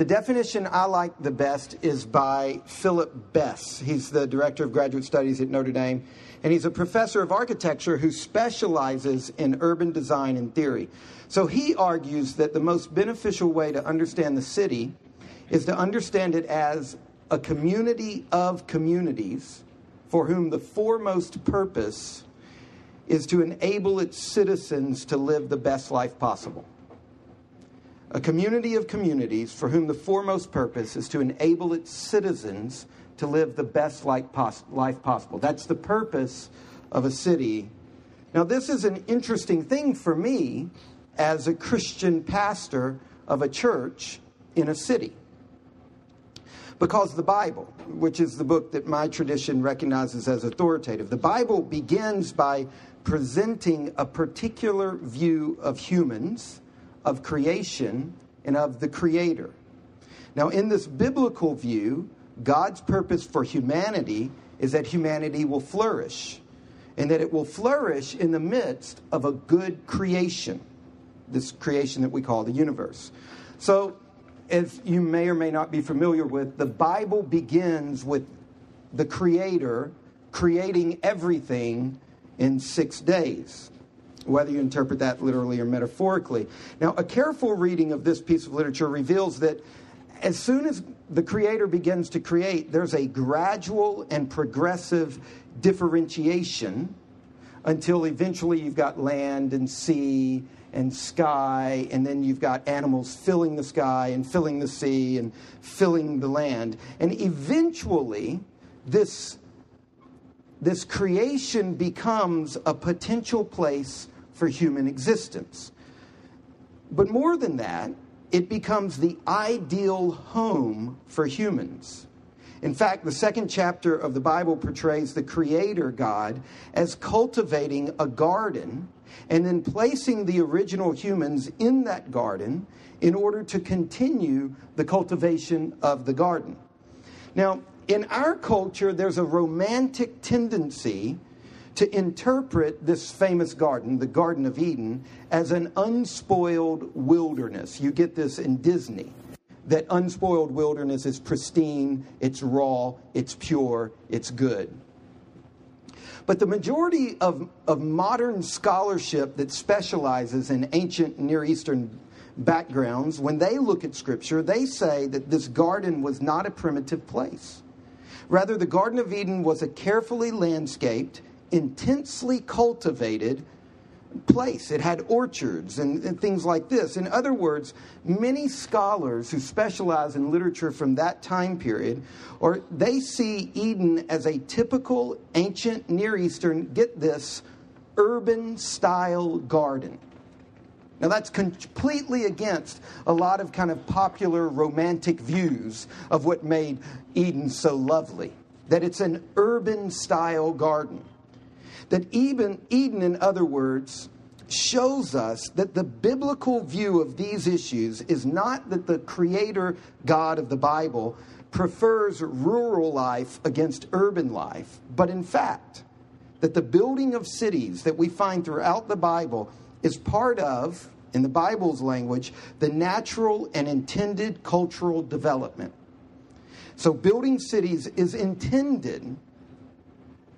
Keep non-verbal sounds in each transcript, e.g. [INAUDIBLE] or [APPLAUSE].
The definition I like the best is by Philip Bess. He's the director of graduate studies at Notre Dame, and he's a professor of architecture who specializes in urban design and theory. So he argues that the most beneficial way to understand the city is to understand it as a community of communities for whom the foremost purpose is to enable its citizens to live the best life possible. A community of communities for whom the foremost purpose is to enable its citizens to live the best life possible. That's the purpose of a city. Now, this is an interesting thing for me as a Christian pastor of a church in a city. Because the Bible, which is the book that my tradition recognizes as authoritative, the Bible begins by presenting a particular view of humans, of creation, and of the Creator. Now, in this biblical view, God's purpose for humanity is that humanity will flourish, and that it will flourish in the midst of a good creation, this creation that we call the universe. So, as you may or may not be familiar with, the Bible begins with the Creator creating everything in six days, whether you interpret that literally or metaphorically. Now, a careful reading of this piece of literature reveals that as soon as the Creator begins to create, there's a gradual and progressive differentiation until eventually you've got land and sea and sky, and then you've got animals filling the sky and filling the sea and filling the land. And eventually, this, this creation becomes a potential place for human existence. But more than that, it becomes the ideal home for humans. In fact, the second chapter of the Bible portrays the Creator God as cultivating a garden and then placing the original humans in that garden in order to continue the cultivation of the garden. Now, in our culture, there's a romantic tendency to interpret this famous garden, the Garden of Eden, as an unspoiled wilderness. You get this in Disney. That unspoiled wilderness is pristine, it's raw, it's pure, it's good. But the majority of, of modern scholarship that specializes in ancient Near Eastern backgrounds, when they look at Scripture, they say that this garden was not a primitive place. Rather, the Garden of Eden was a carefully landscaped, intensely cultivated place. It had orchards and, and, things like this. In other words, many scholars who specialize in literature from that time period, or they see Eden as a typical ancient Near Eastern, get this, urban style garden. Now, that's completely against a lot of kind of popular romantic views of what made Eden so lovely. That it's an urban style garden. That even Eden, in other words, shows us that the biblical view of these issues is not that the creator God of the Bible prefers rural life against urban life, but in fact, that the building of cities that we find throughout the Bible is part of, in the Bible's language, the natural and intended cultural development. So, building cities is intended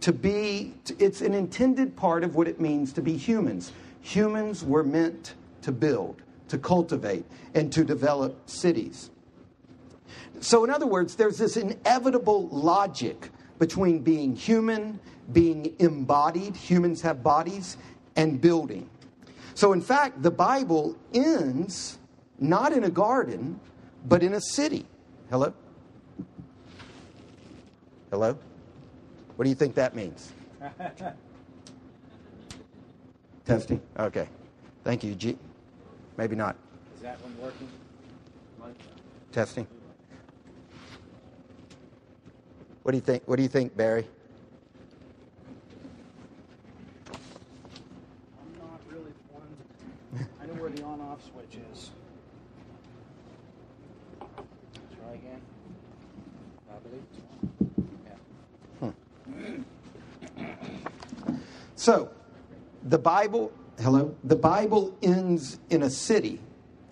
to be, it's an intended part of what it means to be humans. Humans were meant to build, to cultivate, and to develop cities. So, in other words, there's this inevitable logic between being human, being embodied, humans have bodies, and building. So, in fact, the Bible ends not in a garden, but in a city. Hello? Hello? What do you think that means? [LAUGHS] Testing? Okay. Thank you, G. Maybe not. Is that one working? Testing? What do you think? What do you think, Barry? I'm not really one. I know where the on-off switch is. Try again. I believe hmm. So, the Bible, hello, the Bible ends in a city,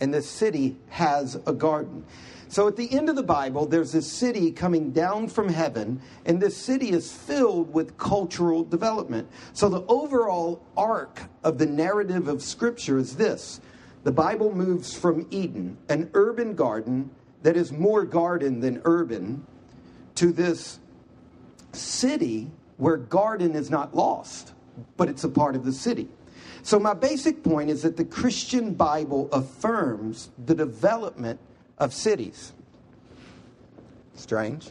and the city has a garden. So at the end of the Bible, there's this city coming down from heaven, and this city is filled with cultural development. So the overall arc of the narrative of Scripture is this the Bible moves from Eden, an urban garden that is more garden than urban, to this city where garden is not lost, but it's a part of the city. So, my basic point is that the Christian Bible affirms the development of cities. Strange.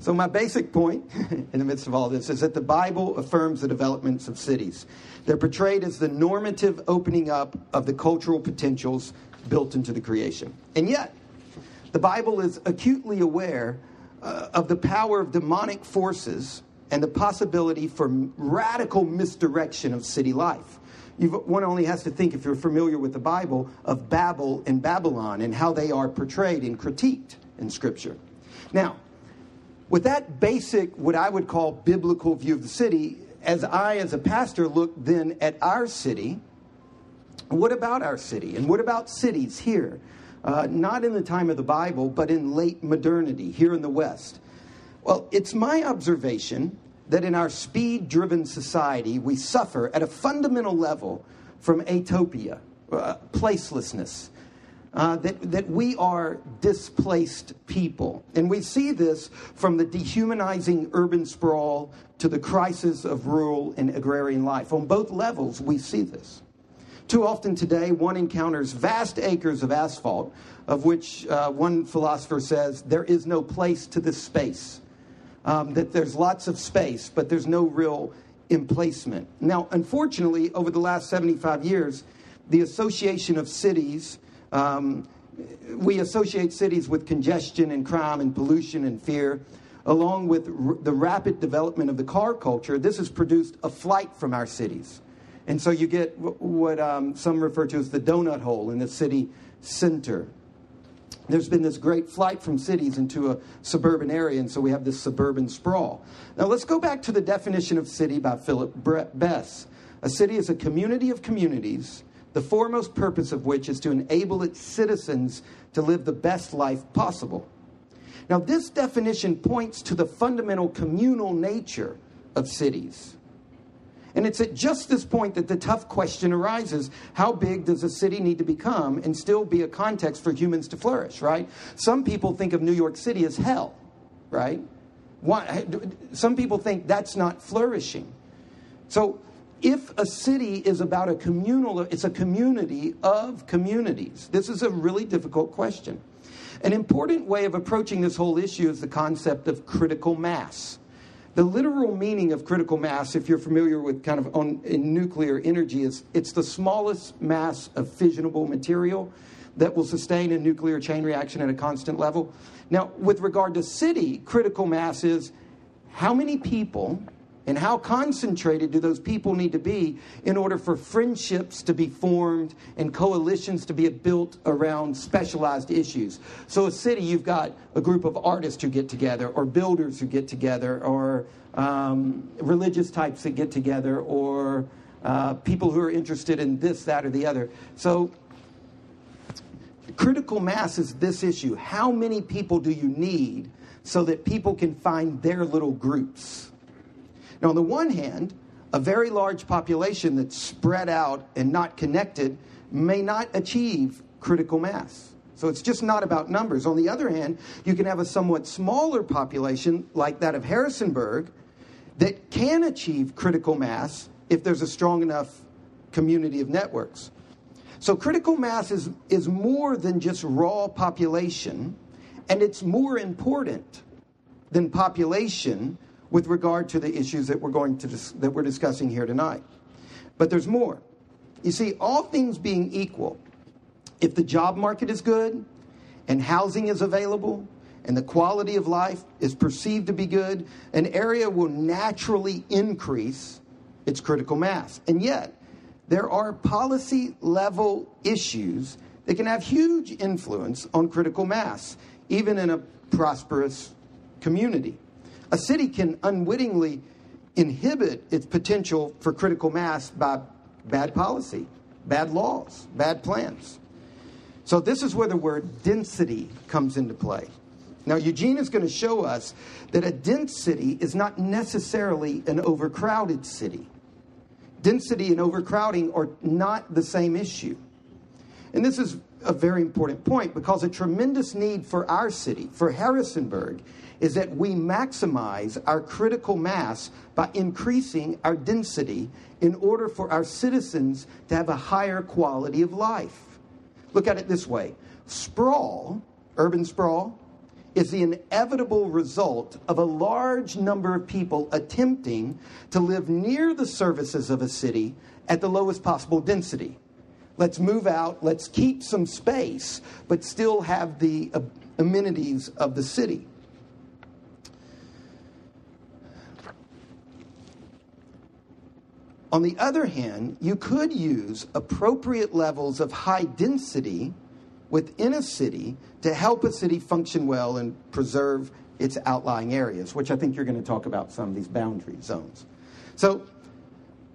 So, my basic point [LAUGHS] in the midst of all this is that the Bible affirms the developments of cities. They're portrayed as the normative opening up of the cultural potentials built into the creation. And yet, the Bible is acutely aware uh, of the power of demonic forces and the possibility for radical misdirection of city life. You've, one only has to think, if you're familiar with the Bible, of Babel and Babylon and how they are portrayed and critiqued in Scripture. Now, with that basic, what I would call biblical view of the city, as I, as a pastor, look then at our city, what about our city? And what about cities here? Uh, not in the time of the Bible, but in late modernity, here in the West. Well, it's my observation that in our speed driven society, we suffer at a fundamental level from atopia, uh, placelessness. Uh, that, that we are displaced people. And we see this from the dehumanizing urban sprawl to the crisis of rural and agrarian life. On both levels, we see this. Too often today, one encounters vast acres of asphalt, of which uh, one philosopher says there is no place to this space um, that there's lots of space, but there's no real emplacement. Now, unfortunately, over the last 75 years, the association of cities, um, we associate cities with congestion and crime and pollution and fear. Along with r- the rapid development of the car culture, this has produced a flight from our cities. And so you get w- what um, some refer to as the donut hole in the city center there's been this great flight from cities into a suburban area, and so we have this suburban sprawl. Now, let's go back to the definition of city by Philip Bess. A city is a community of communities, the foremost purpose of which is to enable its citizens to live the best life possible. Now, this definition points to the fundamental communal nature of cities. And it's at just this point that the tough question arises how big does a city need to become and still be a context for humans to flourish, right? Some people think of New York City as hell, right? Some people think that's not flourishing. So, if a city is about a communal, it's a community of communities. This is a really difficult question. An important way of approaching this whole issue is the concept of critical mass. The literal meaning of critical mass, if you're familiar with kind of on, nuclear energy, is it's the smallest mass of fissionable material that will sustain a nuclear chain reaction at a constant level. Now, with regard to city, critical mass is how many people and how concentrated do those people need to be in order for friendships to be formed and coalitions to be built around specialized issues? So, a city, you've got a group of artists who get together, or builders who get together, or um, religious types that get together, or uh, people who are interested in this, that, or the other. So, critical mass is this issue. How many people do you need so that people can find their little groups? Now, on the one hand, a very large population that's spread out and not connected may not achieve critical mass. So it's just not about numbers. On the other hand, you can have a somewhat smaller population, like that of Harrisonburg, that can achieve critical mass if there's a strong enough community of networks. So critical mass is, is more than just raw population, and it's more important than population with regard to the issues that we're going to dis- that we're discussing here tonight. But there's more. You see, all things being equal, if the job market is good and housing is available and the quality of life is perceived to be good, an area will naturally increase its critical mass. And yet, there are policy level issues that can have huge influence on critical mass, even in a prosperous community. A city can unwittingly inhibit its potential for critical mass by bad policy, bad laws, bad plans. So, this is where the word density comes into play. Now, Eugene is going to show us that a dense city is not necessarily an overcrowded city. Density and overcrowding are not the same issue. And this is a very important point because a tremendous need for our city, for Harrisonburg, is that we maximize our critical mass by increasing our density in order for our citizens to have a higher quality of life. Look at it this way sprawl, urban sprawl, is the inevitable result of a large number of people attempting to live near the services of a city at the lowest possible density. Let's move out, let's keep some space, but still have the amenities of the city. On the other hand, you could use appropriate levels of high density within a city to help a city function well and preserve its outlying areas, which I think you're going to talk about some of these boundary zones. So,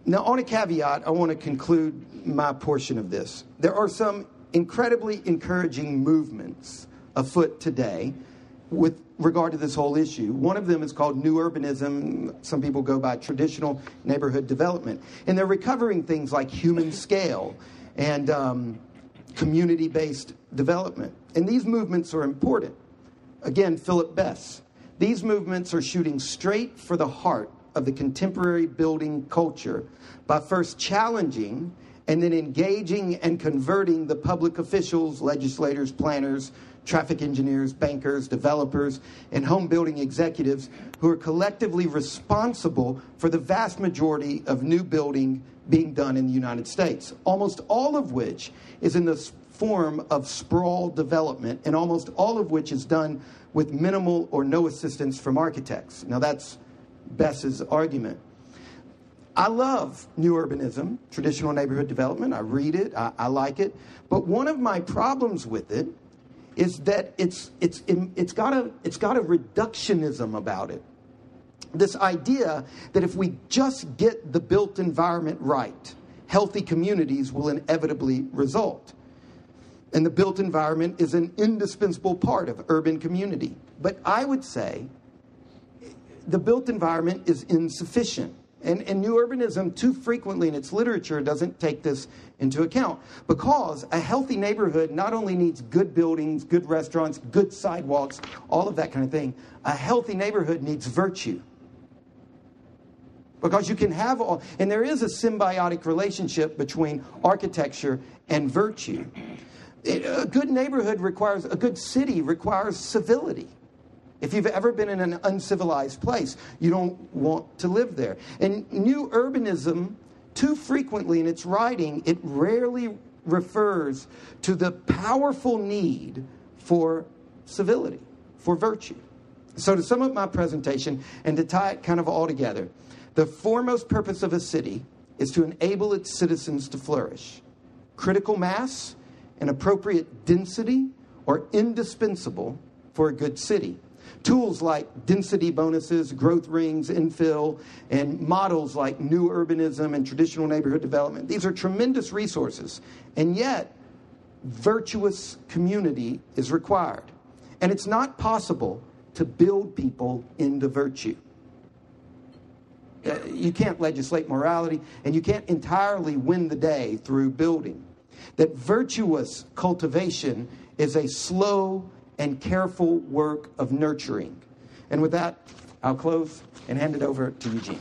now on a caveat, I want to conclude my portion of this. There are some incredibly encouraging movements afoot today with regard to this whole issue. One of them is called new urbanism. Some people go by traditional neighborhood development. And they're recovering things like human scale and um, community based development. And these movements are important. Again, Philip Bess. These movements are shooting straight for the heart of the contemporary building culture by first challenging and then engaging and converting the public officials, legislators, planners, traffic engineers, bankers, developers, and home building executives who are collectively responsible for the vast majority of new building being done in the United States, almost all of which is in the form of sprawl development, and almost all of which is done with minimal or no assistance from architects. Now, that's Bess's argument. I love new urbanism, traditional neighborhood development. I read it, I, I like it. But one of my problems with it is that it's, it's, it's, got a, it's got a reductionism about it. This idea that if we just get the built environment right, healthy communities will inevitably result. And the built environment is an indispensable part of urban community. But I would say the built environment is insufficient. And, and New Urbanism, too frequently in its literature, doesn't take this into account because a healthy neighborhood not only needs good buildings, good restaurants, good sidewalks, all of that kind of thing, a healthy neighborhood needs virtue. Because you can have all, and there is a symbiotic relationship between architecture and virtue. a good neighborhood requires, a good city requires civility. If you've ever been in an uncivilized place, you don't want to live there. And new urbanism, too frequently in its writing, it rarely refers to the powerful need for civility, for virtue. So, to sum up my presentation and to tie it kind of all together, the foremost purpose of a city is to enable its citizens to flourish. Critical mass and appropriate density are indispensable for a good city. Tools like density bonuses, growth rings, infill, and models like new urbanism and traditional neighborhood development. These are tremendous resources. And yet, virtuous community is required. And it's not possible to build people into virtue. Uh, you can't legislate morality, and you can't entirely win the day through building. That virtuous cultivation is a slow and careful work of nurturing. And with that, I'll close and hand it over to Eugene.